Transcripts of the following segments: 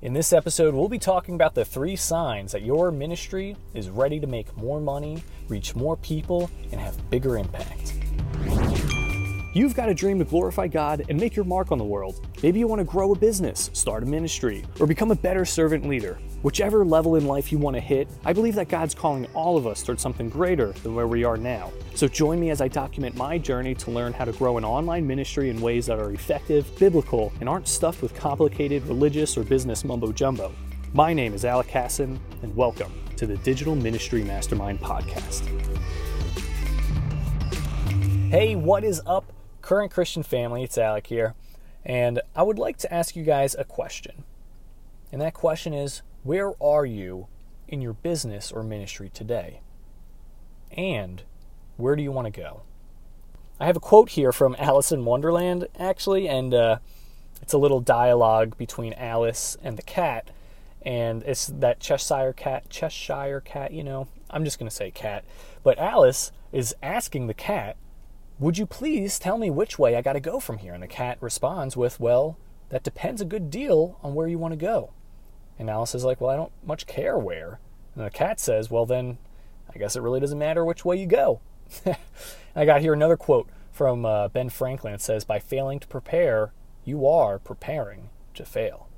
In this episode, we'll be talking about the three signs that your ministry is ready to make more money, reach more people, and have bigger impact. You've got a dream to glorify God and make your mark on the world. Maybe you want to grow a business, start a ministry, or become a better servant leader. Whichever level in life you want to hit, I believe that God's calling all of us towards something greater than where we are now. So join me as I document my journey to learn how to grow an online ministry in ways that are effective, biblical, and aren't stuffed with complicated religious or business mumbo jumbo. My name is Alec Casson, and welcome to the Digital Ministry Mastermind Podcast. Hey, what is up? Current Christian family, it's Alec here, and I would like to ask you guys a question. And that question is where are you in your business or ministry today? And where do you want to go? I have a quote here from Alice in Wonderland, actually, and uh, it's a little dialogue between Alice and the cat. And it's that Cheshire cat, Cheshire cat, you know. I'm just going to say cat. But Alice is asking the cat would you please tell me which way I got to go from here? And the cat responds with, Well, that depends a good deal on where you want to go. And Alice is like, Well, I don't much care where. And the cat says, Well, then I guess it really doesn't matter which way you go. I got here another quote from uh, Ben Franklin. It says, By failing to prepare, you are preparing to fail.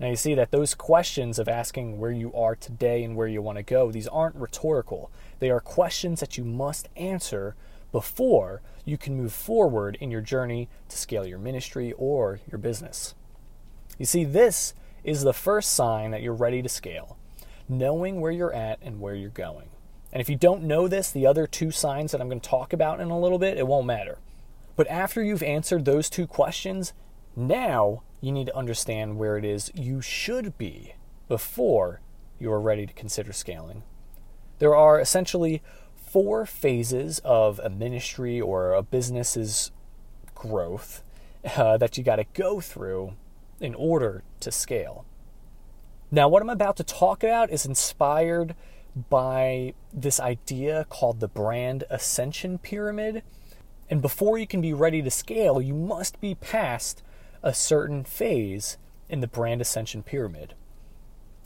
Now you see that those questions of asking where you are today and where you want to go, these aren't rhetorical. They are questions that you must answer before you can move forward in your journey to scale your ministry or your business. You see, this is the first sign that you're ready to scale, knowing where you're at and where you're going. And if you don't know this, the other two signs that I'm going to talk about in a little bit, it won't matter. But after you've answered those two questions, now you need to understand where it is you should be before you are ready to consider scaling. There are essentially four phases of a ministry or a business's growth uh, that you got to go through in order to scale. Now, what I'm about to talk about is inspired by this idea called the brand ascension pyramid. And before you can be ready to scale, you must be past a certain phase in the brand ascension pyramid.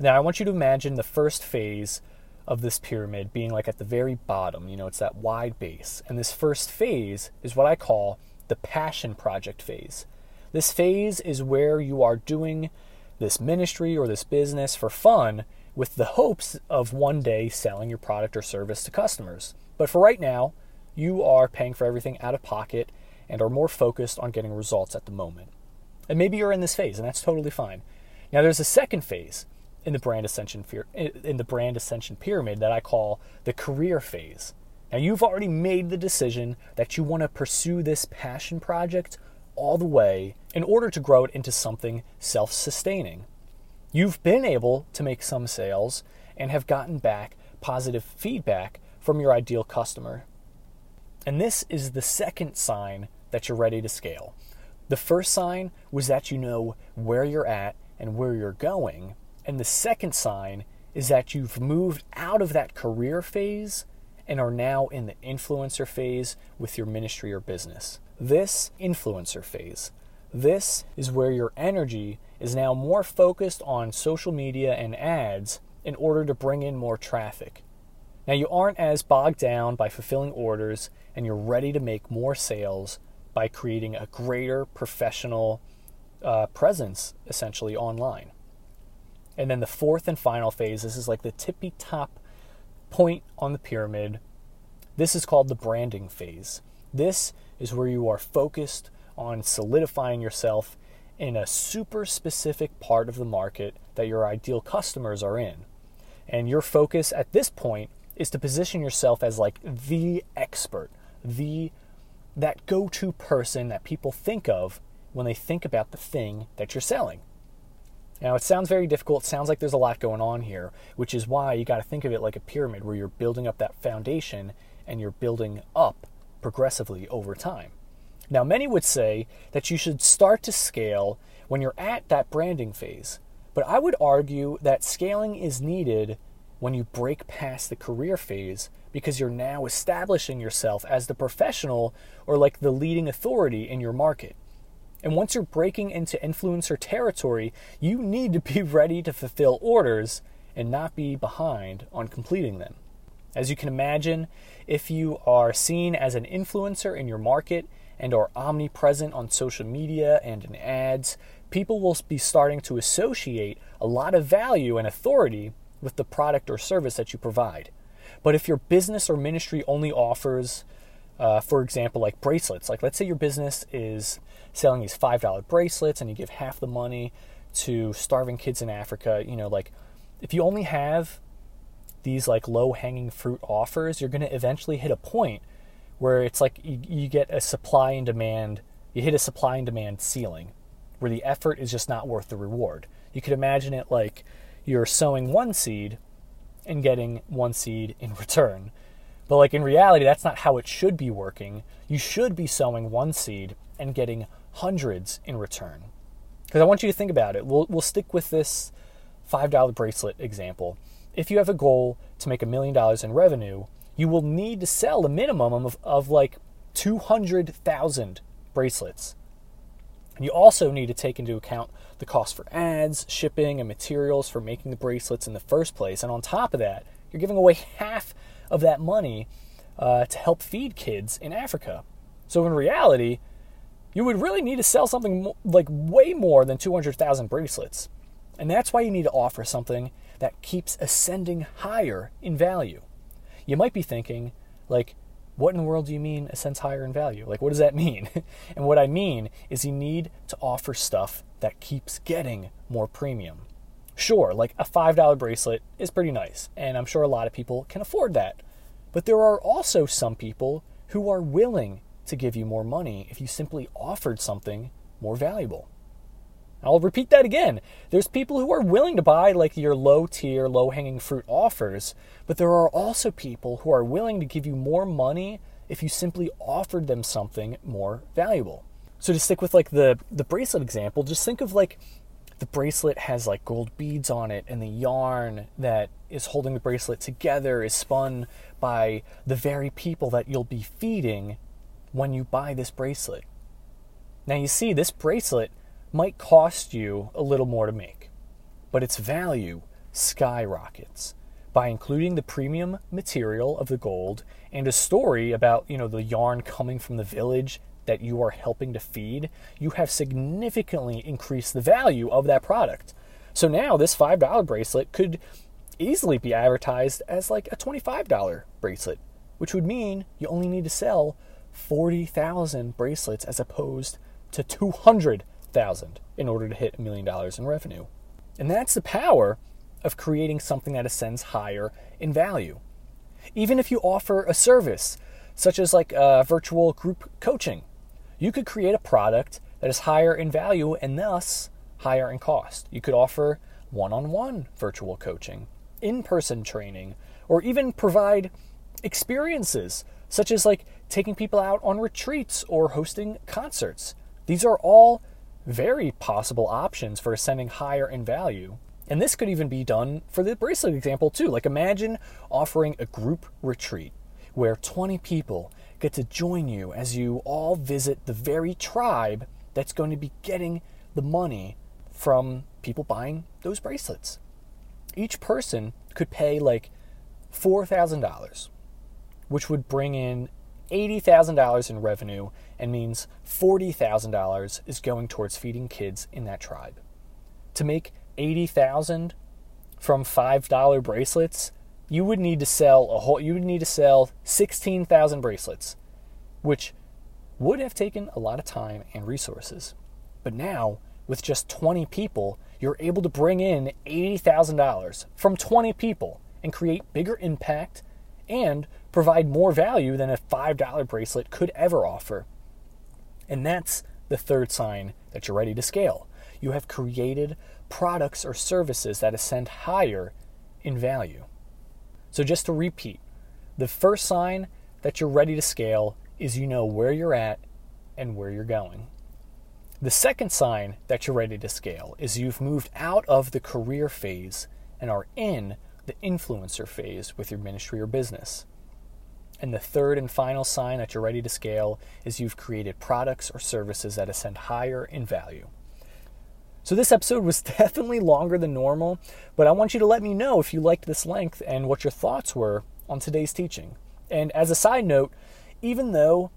Now, I want you to imagine the first phase of this pyramid being like at the very bottom. You know, it's that wide base. And this first phase is what I call the passion project phase. This phase is where you are doing this ministry or this business for fun with the hopes of one day selling your product or service to customers. But for right now, you are paying for everything out of pocket and are more focused on getting results at the moment. And maybe you're in this phase, and that's totally fine. Now, there's a second phase, in the brand ascension in the brand ascension pyramid that I call the career phase. Now you've already made the decision that you want to pursue this passion project all the way in order to grow it into something self-sustaining. You've been able to make some sales and have gotten back positive feedback from your ideal customer. And this is the second sign that you're ready to scale. The first sign was that you know where you're at and where you're going. And the second sign is that you've moved out of that career phase and are now in the influencer phase with your ministry or business. This influencer phase, this is where your energy is now more focused on social media and ads in order to bring in more traffic. Now, you aren't as bogged down by fulfilling orders and you're ready to make more sales by creating a greater professional uh, presence essentially online. And then the fourth and final phase, this is like the tippy top point on the pyramid. This is called the branding phase. This is where you are focused on solidifying yourself in a super specific part of the market that your ideal customers are in. And your focus at this point is to position yourself as like the expert, the that go-to person that people think of when they think about the thing that you're selling. Now, it sounds very difficult. It sounds like there's a lot going on here, which is why you got to think of it like a pyramid where you're building up that foundation and you're building up progressively over time. Now, many would say that you should start to scale when you're at that branding phase, but I would argue that scaling is needed when you break past the career phase because you're now establishing yourself as the professional or like the leading authority in your market. And once you're breaking into influencer territory, you need to be ready to fulfill orders and not be behind on completing them. As you can imagine, if you are seen as an influencer in your market and are omnipresent on social media and in ads, people will be starting to associate a lot of value and authority with the product or service that you provide. But if your business or ministry only offers, uh, for example, like bracelets, like let's say your business is selling these $5 bracelets and you give half the money to starving kids in Africa, you know, like if you only have these like low hanging fruit offers, you're going to eventually hit a point where it's like you, you get a supply and demand, you hit a supply and demand ceiling where the effort is just not worth the reward. You could imagine it like you're sowing one seed and getting one seed in return. But like in reality, that's not how it should be working. You should be sowing one seed and getting hundreds in return. Because I want you to think about it. We'll, we'll stick with this $5 bracelet example. If you have a goal to make a million dollars in revenue, you will need to sell a minimum of, of like 200,000 bracelets. And you also need to take into account the cost for ads, shipping, and materials for making the bracelets in the first place. And on top of that, you're giving away half of that money uh, to help feed kids in Africa. So in reality, you would really need to sell something like way more than 200,000 bracelets. And that's why you need to offer something that keeps ascending higher in value. You might be thinking, like, what in the world do you mean ascends higher in value? Like, what does that mean? and what I mean is you need to offer stuff that keeps getting more premium. Sure, like a $5 bracelet is pretty nice, and I'm sure a lot of people can afford that. But there are also some people who are willing to give you more money if you simply offered something more valuable. I'll repeat that again. There's people who are willing to buy like your low tier, low hanging fruit offers, but there are also people who are willing to give you more money if you simply offered them something more valuable. So to stick with like the the bracelet example, just think of like the bracelet has like gold beads on it and the yarn that is holding the bracelet together is spun by the very people that you'll be feeding when you buy this bracelet. Now you see this bracelet might cost you a little more to make, but its value skyrockets by including the premium material of the gold and a story about, you know, the yarn coming from the village that you are helping to feed, you have significantly increased the value of that product. So now this $5 bracelet could easily be advertised as like a $25 bracelet, which would mean you only need to sell 40,000 bracelets as opposed to 200 thousand in order to hit a million dollars in revenue. And that's the power of creating something that ascends higher in value. Even if you offer a service, such as like uh, virtual group coaching, you could create a product that is higher in value and thus higher in cost. You could offer one on one virtual coaching, in person training, or even provide experiences such as like taking people out on retreats or hosting concerts. These are all very possible options for ascending higher in value. And this could even be done for the bracelet example, too. Like, imagine offering a group retreat where 20 people get to join you as you all visit the very tribe that's going to be getting the money from people buying those bracelets. Each person could pay like $4,000, which would bring in $80,000 in revenue and means $40,000 is going towards feeding kids in that tribe. To make 80,000 from $5 bracelets, you would need to sell a whole you would need to sell 16,000 bracelets, which would have taken a lot of time and resources. But now, with just 20 people, you're able to bring in $80,000 from 20 people and create bigger impact and provide more value than a $5 bracelet could ever offer. And that's the third sign that you're ready to scale. You have created products or services that ascend higher in value. So, just to repeat, the first sign that you're ready to scale is you know where you're at and where you're going. The second sign that you're ready to scale is you've moved out of the career phase and are in the influencer phase with your ministry or business. And the third and final sign that you're ready to scale is you've created products or services that ascend higher in value. So, this episode was definitely longer than normal, but I want you to let me know if you liked this length and what your thoughts were on today's teaching. And as a side note, even though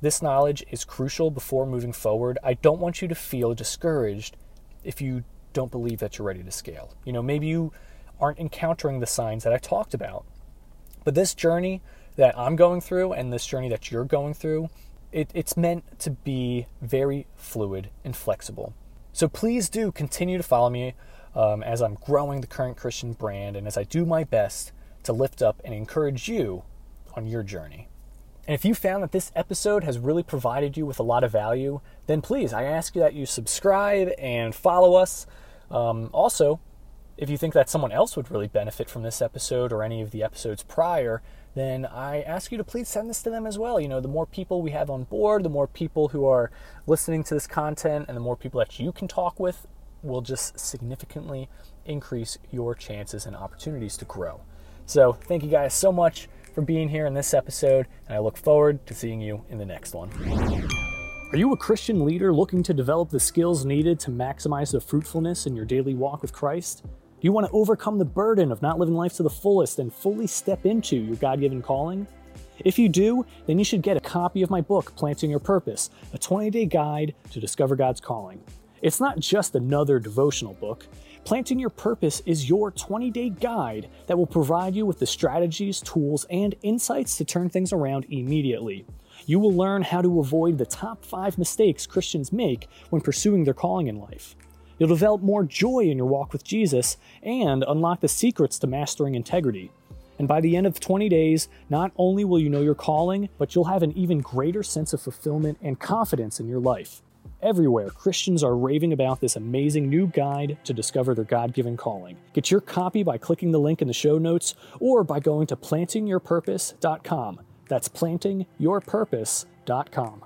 this knowledge is crucial before moving forward, I don't want you to feel discouraged if you don't believe that you're ready to scale. You know, maybe you aren't encountering the signs that I talked about. But this journey that I'm going through and this journey that you're going through, it, it's meant to be very fluid and flexible. So please do continue to follow me um, as I'm growing the current Christian brand and as I do my best to lift up and encourage you on your journey. And if you found that this episode has really provided you with a lot of value, then please, I ask you that you subscribe and follow us. Um, also, if you think that someone else would really benefit from this episode or any of the episodes prior, then I ask you to please send this to them as well. You know, the more people we have on board, the more people who are listening to this content, and the more people that you can talk with will just significantly increase your chances and opportunities to grow. So, thank you guys so much for being here in this episode, and I look forward to seeing you in the next one. Are you a Christian leader looking to develop the skills needed to maximize the fruitfulness in your daily walk with Christ? Do you want to overcome the burden of not living life to the fullest and fully step into your God given calling? If you do, then you should get a copy of my book, Planting Your Purpose, a 20 day guide to discover God's calling. It's not just another devotional book. Planting Your Purpose is your 20 day guide that will provide you with the strategies, tools, and insights to turn things around immediately. You will learn how to avoid the top five mistakes Christians make when pursuing their calling in life. You'll develop more joy in your walk with Jesus and unlock the secrets to mastering integrity. And by the end of 20 days, not only will you know your calling, but you'll have an even greater sense of fulfillment and confidence in your life. Everywhere, Christians are raving about this amazing new guide to discover their God given calling. Get your copy by clicking the link in the show notes or by going to plantingyourpurpose.com. That's plantingyourpurpose.com.